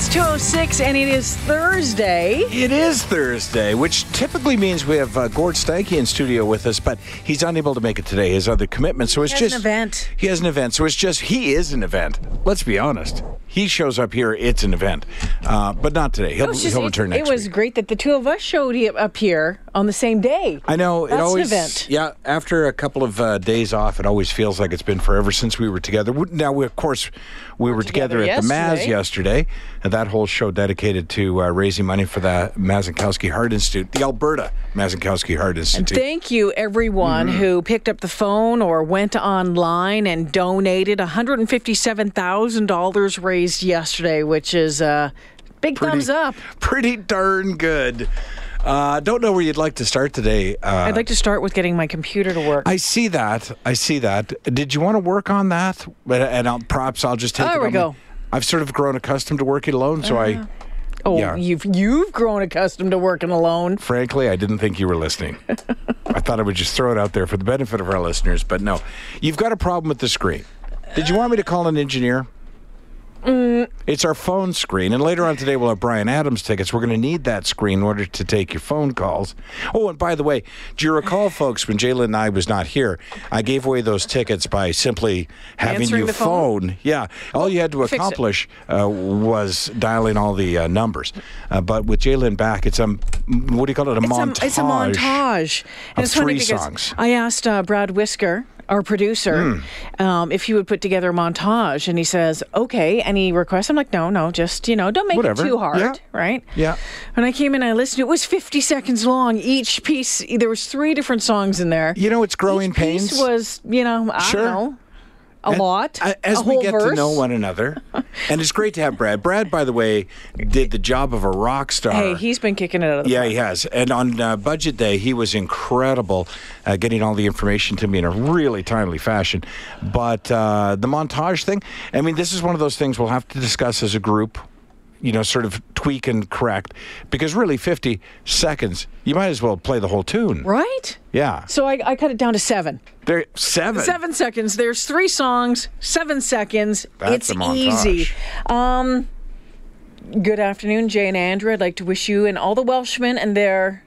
It's 206 and it is Thursday. It is Thursday, which typically means we have uh, Gord Steinke in studio with us, but he's unable to make it today. His other commitment, so it's He has just an event. He has an event, so it's just he is an event. Let's be honest. He shows up here, it's an event, uh, but not today. He'll, It just, he'll it, return it next was week. great that the two of us showed up here on the same day. I know That's it always. an event. Yeah, after a couple of uh, days off, it always feels like it's been forever since we were together. Now, we, of course, we were together, together at the Maz yesterday. and that whole show dedicated to uh, raising money for the Mazankowski Heart Institute, the Alberta Mazankowski Heart Institute. Thank you, everyone Mm-hmm. who picked up the phone or went online and donated. $157,000 raised yesterday, which is a big thumbs up. Pretty darn good. Uh, don't know where you'd like to start today. Uh, I'd like to start with getting my computer to work. I see that. I see that. Did you want to work on that? And I'll, perhaps I'll just take There we go. I've sort of grown accustomed to working alone, so I, uh-huh. oh, yeah. you've you've grown accustomed to working alone. frankly, I didn't think you were listening. I thought I would just throw it out there for the benefit of our listeners, but no. You've got a problem with the screen. Did you want me to call an engineer? Mm. It's our phone screen, and later on today we'll have Bryan Adams tickets. We're going to need that screen in order to take your phone calls. Oh, and by the way, do you recall, folks, when J'lyn and I was not here, I gave away those tickets by simply having Answering you the phone? Yeah, all you had to Fix accomplish uh, was dialing all the uh, numbers. Uh, but with J'lyn back, it's a what do you call it? A It's montage. a, it's a montage. And of it's funny three because songs. I asked uh, Brad Whisker, our producer, Hmm. um, if he would put together a montage, and he says, "Okay." Any requests? I'm like, "No, no, just you know, don't make Whatever. it too hard, Yeah. right?" Yeah. When I came in, I listened. It was 50 seconds long. Each piece, there was three different songs in there. You know, it's growing Each piece pains. was, you know, I Sure. don't know, a And lot. a- As a we get verse. to know one another, and it's great to have Brad. Brad, by the way, did the job of a rock star. Hey, he's been kicking it out of the Yeah, park. he has. And on uh, budget day, he was incredible uh, getting all the information to me in a really timely fashion. But uh, the montage thing, I mean, this is one of those things we'll have to discuss as a group, you know, sort of tweak and correct. Because really, 50 seconds, you might as well play the whole tune. Right? Yeah. So I, I cut it down to seven. There, seven. Seven seconds. There's three songs, seven seconds. That's it's easy. Um, good afternoon, Jay and Andrew. I'd like to wish you and all the Welshmen and their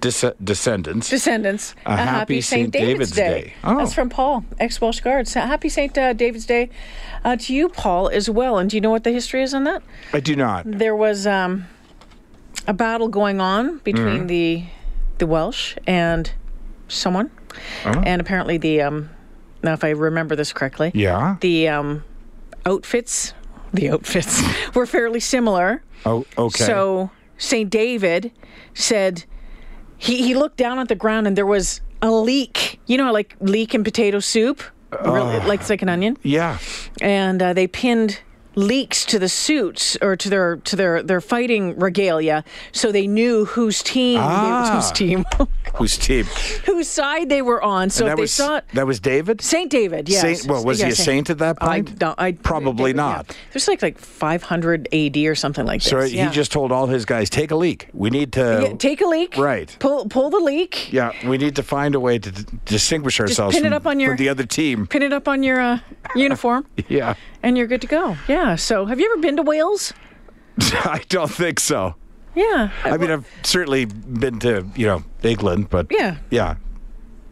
Des- descendants. descendants A happy St. David's Day. Oh. That's from Paul, ex Welsh Guard. So happy St. Uh, David's Day uh, to you, Paul, as well. And do you know what the history is on that? I do not. There was um, a battle going on between Mm-hmm. the the Welsh and someone, Oh. and apparently the um, now if I remember this correctly, Yeah. the um, outfits the outfits were fairly similar. Oh, okay. So St. David said he, he looked down at the ground and there was a leak. You know, like leak in potato soup, really, like it's like an onion. yeah. And uh, they pinned leaks to the suits or to their to their their fighting regalia, so they knew whose team Ah. whose team Whose team? whose side they were on. So they was saw that was David. Saint David, yes. Saint- well, was he a saint at that I point? don't. I Probably David, not. Yeah. There's like like 500 AD or something like that. So this. he yeah. just told all his guys, take a leak. We need to. Yeah, take a leak. Right. Pull pull the leak. yeah, we need to find a way to d- distinguish ourselves pin it from, up on your- the other team. Pin it up on your uh, uniform, Yeah, and you're good to go. Yeah. So, have you ever been to Wales? I don't think so. Yeah. I mean, I've certainly been to you know England, but Yeah. yeah,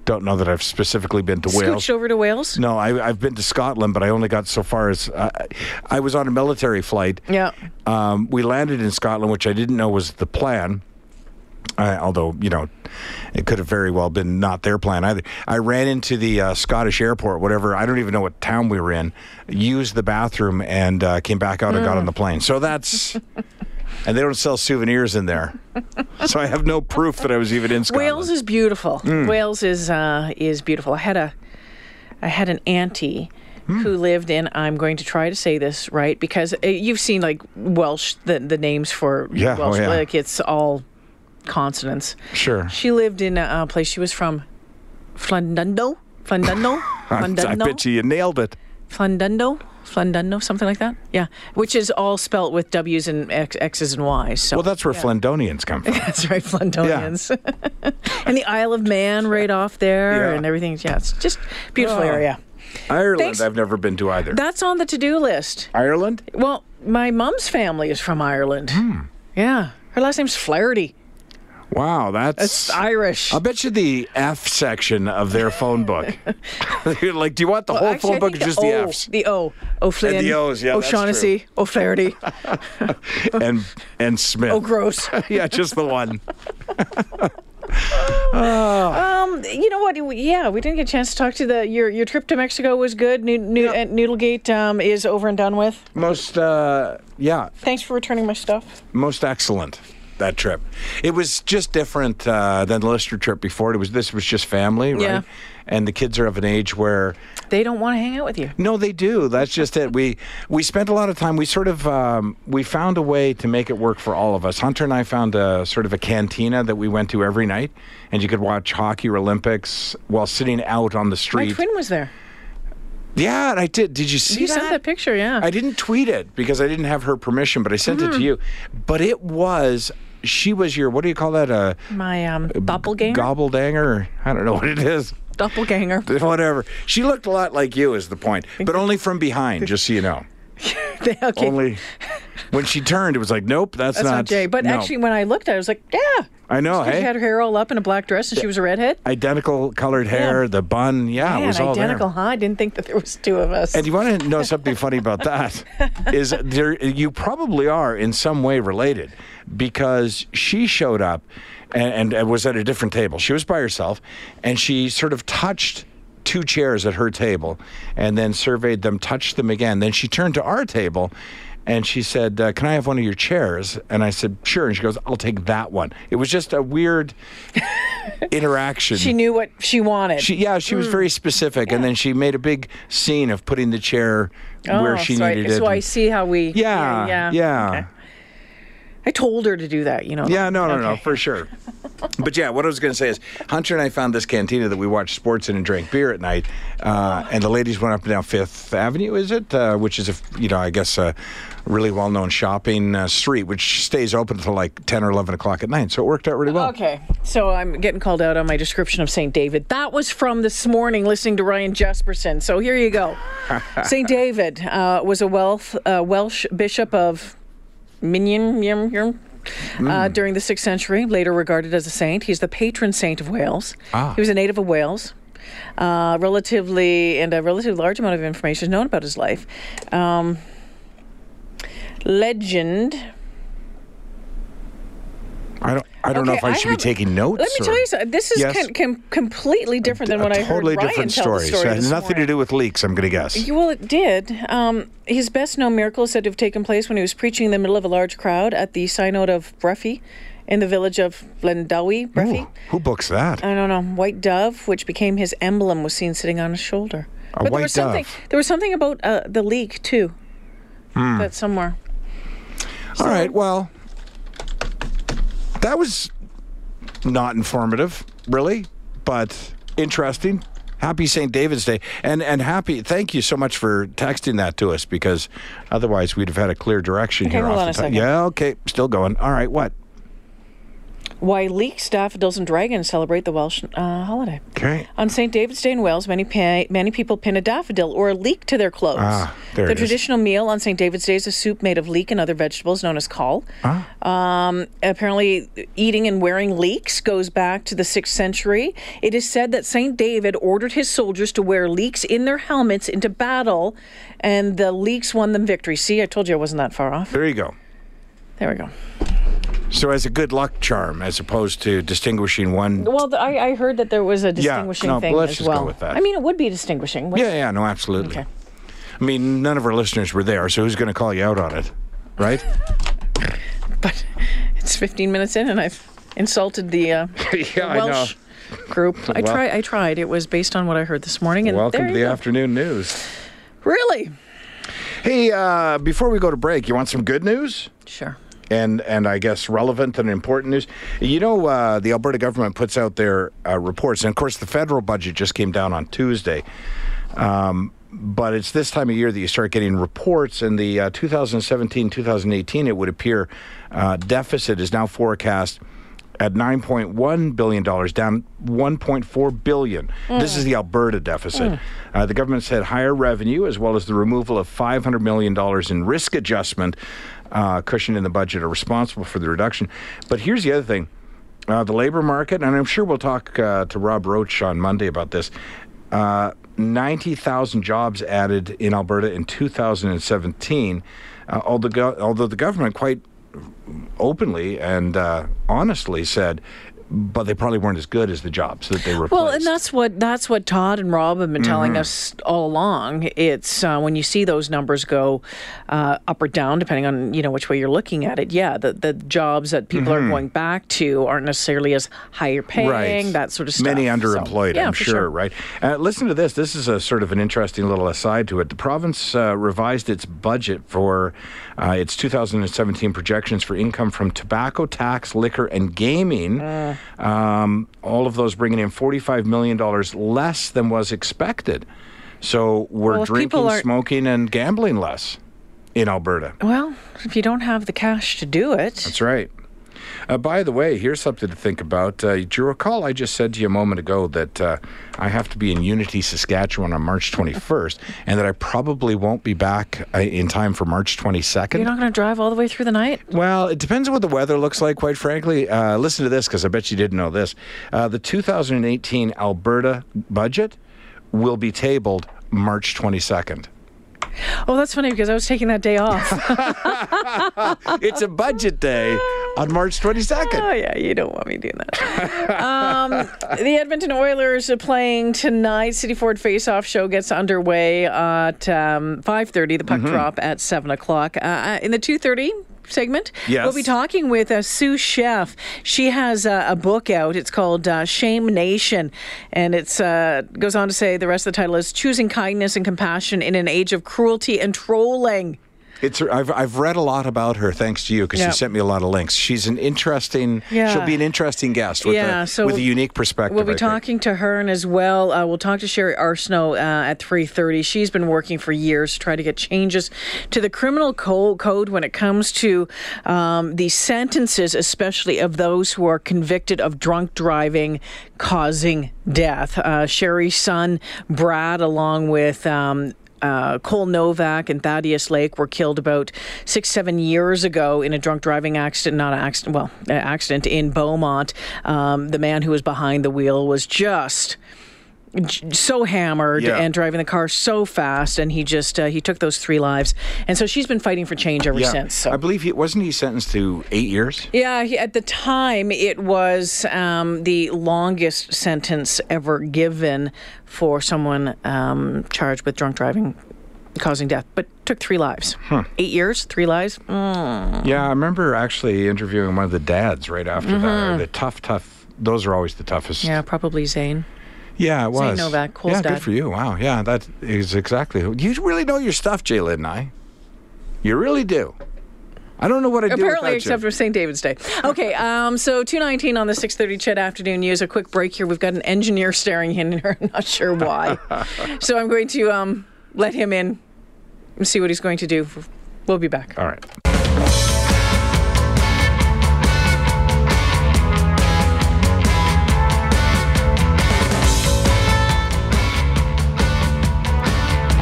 don't know that I've specifically been to Wales. Scooched over to Wales. No, I, I've been to Scotland, but I only got so far as uh, I was on a military flight. Yeah. Um, we landed in Scotland, which I didn't know was the plan. Uh, although you know, it could have very well been not their plan either. I ran into the uh, Scottish airport, whatever. I don't even know what town we were in. Used the bathroom and uh, came back out and got on the plane. So that's. And they don't sell souvenirs in there, so I have no proof that I was even in Scotland. Wales is beautiful. Hmm. Wales is uh, is beautiful. I had a I had an auntie Hmm. who lived in. I'm going to try to say this right because uh, you've seen like Welsh the the names for Yeah, oh, Welsh yeah. like it's all consonants. Sure. She lived in a, a place. She was from Flandundo, Flandundo, I Flandundo, bet you you nailed it. Flandundo, Flandundo, something like that. Yeah, which is all spelt with W's and X, X's and Y's. So Well, that's where Flandonians come from. that's right, Flantonians. and the Isle of Man right off there Yeah. and everything. Yeah, it's just beautiful Oh. area. Ireland, Thanks. I've never been to either. That's on the to-do list. Ireland? Well, my mom's family is from Ireland. Hmm. Yeah, her last name's Flaherty. Wow, that's. It's Irish. I'll bet you the F section of their phone book. Like, do you want the Well, whole actually, phone book or just the the O, Fs? The O. O'Flynn. And the Os, yeah, that's O'Shaughnessy. O'Flaherty. and and Smith. Oh, gross. yeah, just the one. Um, you know what? Yeah, we didn't get a chance to talk to the your your trip to Mexico was good. New, new, Noodlegate um, is over and done with. Most, uh, yeah, Thanks for returning my stuff. most excellent. That trip. It was just different uh, than the Lister trip before. It was this was just family, right? Yeah. And the kids are of an age where They don't want to hang out with you. No, they do. That's just it. We we spent a lot of time. We sort of um, we found a way to make it work for all of us. Hunter and I found a sort of a cantina that we went to every night, and you could watch hockey or Olympics while sitting out on the street. My twin was there. yeah, I did. Did you see You that? sent that picture, yeah. I didn't tweet it because I didn't have her permission, but I sent Mm-hmm. it to you. But it was. She was your what do you call that? A My um, doppelganger. gobbledanger? I don't know what it is. doppelganger. Whatever. She looked a lot like you, is the point, but only from behind. Just so you know. okay. Only when she turned, it was like, nope, that's, That's not, Jay. But no. actually, when I looked at it, I was like, yeah. I know, Hey? She had her hair all up in a black dress and she was a redhead. identical colored hair, the bun, yeah, it was all identical, there. huh? I didn't think that there was two of us. And you want to know something funny about that? Is there you probably are in some way related because she showed up and, and was at a different table. She was by herself, and she sort of touched two chairs at her table, and then surveyed them, touched them again. Then she turned to our table. And she said, uh, "Can I have one of your chairs?" And I said, "Sure." And she goes, "I'll take that one." It was just a weird interaction. she knew what she wanted. She, yeah, she was very specific, and then she made a big scene of putting the chair where Oh, she so needed I, it. So I see how we. yeah, yeah. yeah, Okay. I told her to do that. You know. yeah. No, no, no, Okay. for sure. But yeah, what I was going to say is, Hunter and I found this cantina that we watched sports in and drank beer at night, uh, and the ladies went up and down Fifth Avenue, is it? Uh, which is a, you know, I guess a really well-known shopping uh, street, which stays open until like ten or eleven o'clock at night. So it worked out really well. Okay, so I'm getting called out on my description of St. David. That was from this morning listening to Ryan Jespersen. So here you go. St. David uh, was a Welsh, uh, Welsh bishop of Minion yum, yum, uh, during the 6th century, later regarded as a saint. He's the patron saint of Wales. Ah. He was a native of Wales. Uh, relatively, and a relatively large amount of information is known about his life. Um, legend I don't, I don't know if I I should have- be taking notes. Let me or- tell you something. This is Yes. com- com- completely different than a what I heard totally Ryan different tell story. story so it has nothing to do with leaks. I'm going to guess. Well, it did. Um, his best known miracle is said to have taken place when he was preaching in the middle of a large crowd at the synod of Brefi in the village of Glendowie, Brefi. Ooh, who books that? I don't know. White dove, which became his emblem, was seen sitting on his shoulder. A but there white was something. dove. There was something about uh, the leak too. Hmm. That somewhere. All right. Well, that was not informative, really, but interesting. Happy St. David's Day, and and happy. Thank you so much for texting that to us because otherwise we'd have had a clear direction Okay, here. off on the a top. second. Yeah. Okay. Still going. All right. What? Why leeks, daffodils, and dragons celebrate the Welsh uh, holiday? Okay. On St. David's Day in Wales, many pa- many people pin a daffodil or a leek to their clothes. Ah, there the it is. traditional meal on St. David's Day is a soup made of leek and other vegetables known as cawl. Ah. Um, apparently, eating and wearing leeks goes back to the 6th century. It is said that St. David ordered his soldiers to wear leeks in their helmets into battle, and the leeks won them victory. See, I told you I wasn't that far off. There you go. There we go. So as a good luck charm, as opposed to distinguishing one. Well, I, I heard that there was a distinguishing yeah, no, thing let's as just go with that. I mean, it would be distinguishing. Yeah. Yeah. No. Absolutely. Okay. I mean, none of our listeners were there, so who's going to call you out on it, right? but it's 15 minutes in and I've insulted the, uh, the yeah, I know. Welsh group. I Well- tried. I tried. It was based on what I heard this morning. And Welcome to the go. afternoon news. Really? Hey, uh, before we go to break, you want some good news? Sure. And and I guess relevant and important news. You know, uh, the Alberta government puts out their uh, reports, and of course, the federal budget just came down on Tuesday. Um, but it's this time of year that you start getting reports. In the uh, 2017 2018, it would appear uh, deficit is now forecast at 9.1 billion dollars, down 1.4 billion. This is the Alberta deficit. Uh, the government said higher revenue, as well as the removal of 500 million dollars in risk adjustment uh, cushion in the budget, are responsible for the reduction. But here's the other thing: uh, the labor market, and I'm sure we'll talk uh, to Rob Roach on Monday about this. Uh, 90,000 jobs added in Alberta in 2017, uh, although, although the government quite openly and uh, honestly said, but they probably weren't as good as the jobs that they replaced. Well, and that's what that's what Todd and Rob have been telling Mm-hmm. us all along. It's uh, when you see those numbers go uh, up or down, depending on you know which way you're looking at it. Yeah, the the jobs that people are going back to aren't necessarily as higher paying, Mm-hmm. right. that sort of stuff. Many So, underemployed, yeah, I'm for sure, right? Uh, listen to this. This is a sort of an interesting little aside to it. The province uh, revised its budget for uh, its 2017 projections for income from tobacco, tax, liquor, and gaming. Um, all of those bringing in $45 million less than was expected. So we're Well, drinking, aren't- smoking, and gambling less in Alberta. Well, if you don't have the cash to do it, That's right. Uh, by the way, here's something to think about. Uh, do you recall I just said to you a moment ago that uh, I have to be in Unity, Saskatchewan on March 21st, and that I probably won't be back uh, in time for March 22nd? you're not going to drive all the way through the night. Well, it depends on what the weather looks like, quite frankly. Uh, listen to this, because I bet you didn't know this. Uh, the 2018 Alberta budget will be tabled March 22nd. Oh, that's funny because I was taking that day off. it's a budget day on March 22nd. Oh yeah, you don't want me doing that. um, the Edmonton Oilers are playing tonight. City Ford Face-Off show gets underway at um, five thirty. The puck Mm-hmm. drop at seven o'clock. Uh, in the two thirty segment, Yes. we'll be talking with uh, Sue Scheff. She has uh, a book out. It's called uh, Shame Nation, and it's uh, goes on to say the rest of the title is choosing kindness and compassion in an age of cruelty and trolling. It's I've I've read a lot about her thanks to you because Yeah. she sent me a lot of links. She's an interesting. Yeah. She'll be an interesting guest with Yeah, a, so with a unique perspective. We'll be I think. talking to her and as well. Uh, we'll talk to Sherry Arsenault uh, at 3.30. She's been working for years to try to get changes to the criminal co- code when it comes to um, the sentences, especially of those who are convicted of drunk driving causing death. Uh, Sherry's son, Brad, along with... Um, uh, Cole Novak and Thaddeus Lake were killed about six, seven years ago in a drunk driving accident, not an accident, well, accident in Beaumont. Um, the man who was behind the wheel was just so hammered Yeah. and driving the car so fast, and he just uh, he took those three lives. And so she's been fighting for change ever Yeah. since. So. I believe he wasn't he sentenced to eight years. Yeah, he, at the time, it was um, the longest sentence ever given for someone um, charged with drunk driving causing death, but took three lives. Eight years, three lives. Mm. Yeah, I remember actually interviewing one of the dads right after that. The tough, tough. Those are always the toughest. Mm-hmm. Yeah, probably Zane. Yeah, it was. Novak, Cole's yeah, dad. good for you. Wow. Yeah, that is exactly who. You really know your stuff, J'lyn and I. You really do. I don't know what I do Apparently, except you. for St. David's Day. Okay, um, so 219 on the 630 CHED Afternoon News. A quick break here. We've got an engineer staring in here. I'm not sure why. so I'm going to um, let him in and see what he's going to do. We'll be back. All right.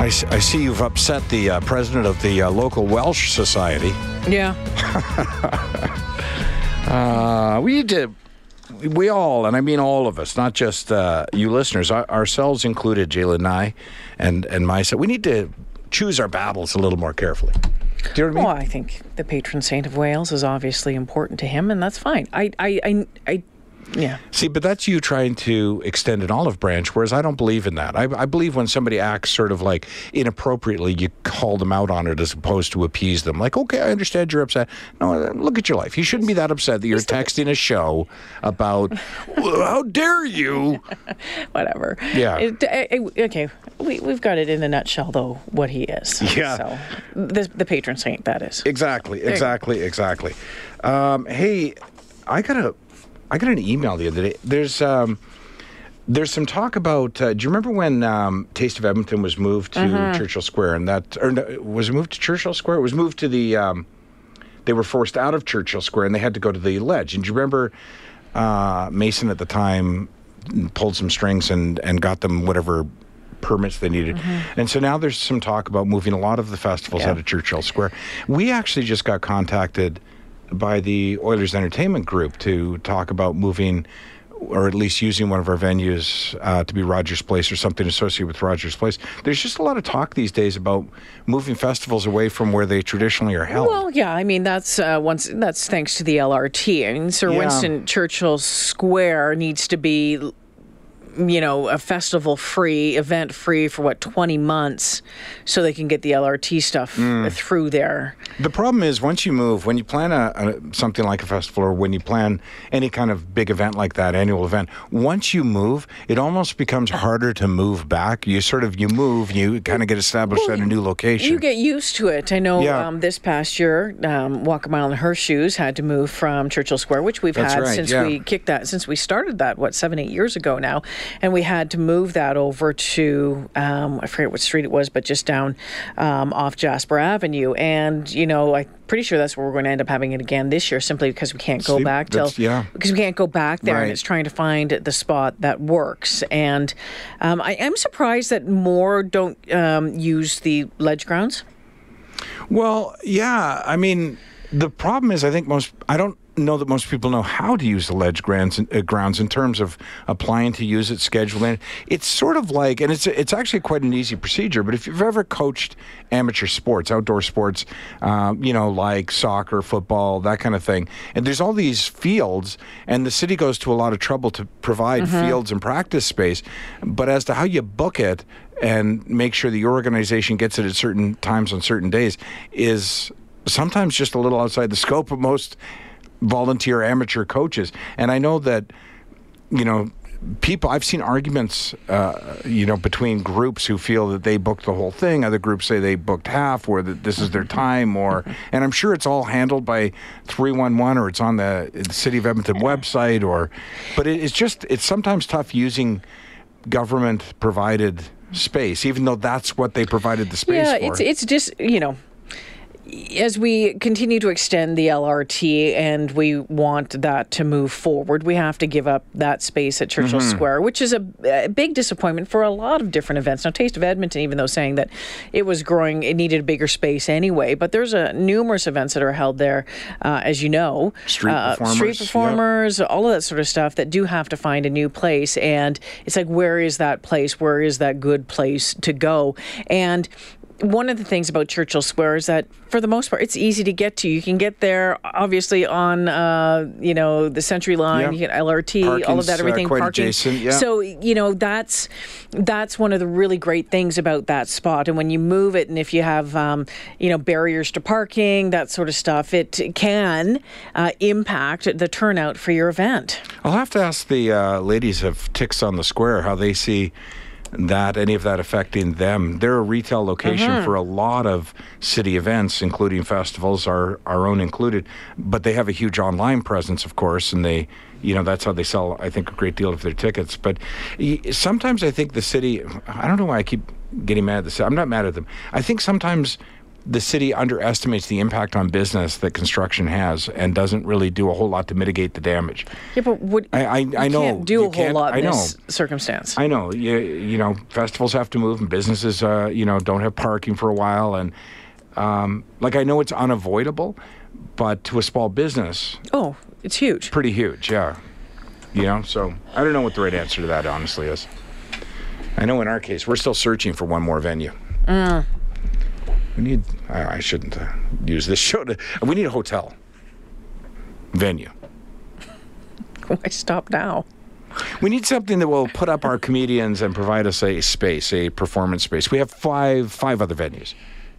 I, I see you've upset the uh, president of the uh, local Welsh Society. Yeah. Uh, we need to, we all, and I mean all of us, not just uh, you listeners, our, ourselves included, J'lyn and I, and, and myself, we need to choose our battles a little more carefully. Do you know what I mean? Well, I think the patron saint of Wales is obviously important to him, and that's fine. I, I, I, I Yeah. See, but that's you trying to extend an olive branch, whereas I don't believe in that. I, I believe when somebody acts sort of like inappropriately, you call them out on it as opposed to appease them. Like, okay, I understand you're upset. No, look at your life. You shouldn't be that upset that you're texting a show about, "Well, how dare you? Whatever. Yeah. It- okay. We, we've got it in a nutshell, though, what he is. Yeah. So the, the patron saint, that is. Exactly, exactly, exactly. Um, hey, I got a, I got an email the other day. There's um, there's some talk about. Uh, do you remember when um, Taste of Edmonton was moved to Mm-hmm. Churchill Square, and that or no, was it moved to Churchill Square? It was moved to the. Um, they were forced out of Churchill Square, and they had to go to the Ledge. And do you remember uh, Mason at the time pulled some strings and and got them whatever permits they needed. And so now there's some talk about moving a lot of the festivals Mm-hmm. Yeah. out of Churchill Square. We actually just got contacted by the Oilers Entertainment Group to talk about moving or at least using one of our venues uh, to be Rogers Place or something associated with Rogers Place. There's just a lot of talk these days about moving festivals away from where they traditionally are held. Well, yeah, I mean that's uh, once that's thanks to the LRT. I mean, Sir Yeah. Winston Churchill Square needs to be, you know, a festival free, event free for what twenty months, so they can get the LRT stuff Mm. through there. The problem is once you move, when you plan a, a something like a festival or when you plan any kind of big event like that, annual event, once you move, it almost becomes harder to move back. You sort of you move, you kind of get established at a new location. You get used to it. I know Yeah. um, this past year, um, Walk a Mile in Her Shoes had to move from Churchill Square, which we've That's had right, since yeah. we kicked that, since we started that, what, seven, eight years ago now. And we had to move that over to, um, I forget what street it was, but just down um, off Jasper Avenue. And, you know, I'm pretty sure that's where we're going to end up having it again this year simply because we can't go See, back till, yeah. because we can't go back there. Right. And it's trying to find the spot that works. And um, I am surprised that more don't um, use the ledge grounds. Well, yeah. I mean, the problem is, I think most, I don't know that most people know how to use the ledge grounds, uh, grounds in terms of applying to use it, scheduling it. It's sort of like, and it's it's actually quite an easy procedure. But if you've ever coached amateur sports, outdoor sports, um, you know, like soccer, football, that kind of thing, and there's all these fields, and the city goes to a lot of trouble to provide fields and practice space. But as to how you book it and make sure that your organization gets it at certain times on certain days is sometimes just a little outside the scope of most volunteer amateur coaches. And I know that, you know, people I've seen arguments, uh, you know, between groups who feel that they booked the whole thing. Other groups say they booked half, or that this is their time, or and I'm sure it's all handled by 311 or it's on the, the City of Edmonton website, or but it, it's just it's sometimes tough using government provided space, even though that's what they provided the space yeah, for. it's it's just you know. As we continue to extend the LRT and we want that to move forward, we have to give up that space at Churchill Mm-hmm. Square, which is a, a big disappointment for a lot of different events. Now, Taste of Edmonton, even though saying that it was growing, it needed a bigger space anyway. But there's a numerous events that are held there, uh, as you know, Street uh, performers, street yep. performers, all of that sort of stuff that do have to find a new place. And it's like, where is that place? Where is that good place to go? And one of the things about Churchill Square is that, for the most part, it's easy to get to. You can get there, obviously, on uh, you know the Century Line, Yeah. you get LRT, all of Parking's, that, uh, everything. quite parking. adjacent, yeah. So you know that's that's one of the really great things about that spot. And when you move it, and if you have um, you know barriers to parking, that sort of stuff, it can uh, impact the turnout for your event. I'll have to ask the uh, ladies of Tix on the Square how they see that, any of that affecting them. They're a retail location Mm-hmm. for a lot of city events, including festivals, our, our own included. But they have a huge online presence, of course, and they, you know, that's how they sell, I think, a great deal of their tickets. But sometimes I think the city, I don't know why I keep getting mad at the city. I'm not mad at them. I think sometimes the city underestimates the impact on business that construction has and doesn't really do a whole lot to mitigate the damage. Yeah, but what, I- I- you I know. can't do You a whole lot in know. this circumstance. I know, you, you know, festivals have to move and businesses, uh, you know, don't have parking for a while. And um, like, I know it's unavoidable, but to a small business, oh, it's huge. pretty huge, yeah. You know, so I don't know what the right answer to that honestly is. I know in our case, we're still searching for one more venue. We need, I, I shouldn't uh, use this show to, we need a hotel venue. Why stop now? We need something that will put up our comedians and provide us a space, a performance space. We have five five other venues,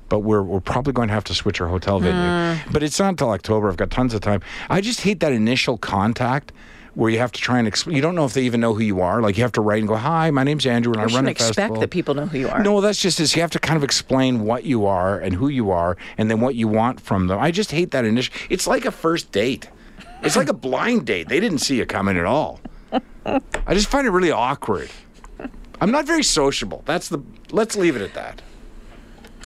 but we're we're probably going to have to switch our hotel venue. But it's not until October. I've got tons of time. I just hate that initial contact where you have to try and exp- you don't know if they even know who you are. Like you have to write and go, "Hi, my name's Andrew, and We I run shouldn't a expect festival." that people know who you are. No, that's just is you have to kind of explain what you are and who you are, and then what you want from them. I just hate that initial. It's like a first date. It's like a blind date. They didn't see you coming at all. I just find it really awkward. I'm not very sociable. That's the. Let's leave it at that.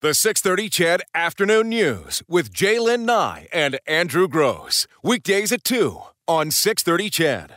The 630 CHED Afternoon News with J'lyn Nye and Andrew Grose. Weekdays at 2 on 630 CHED.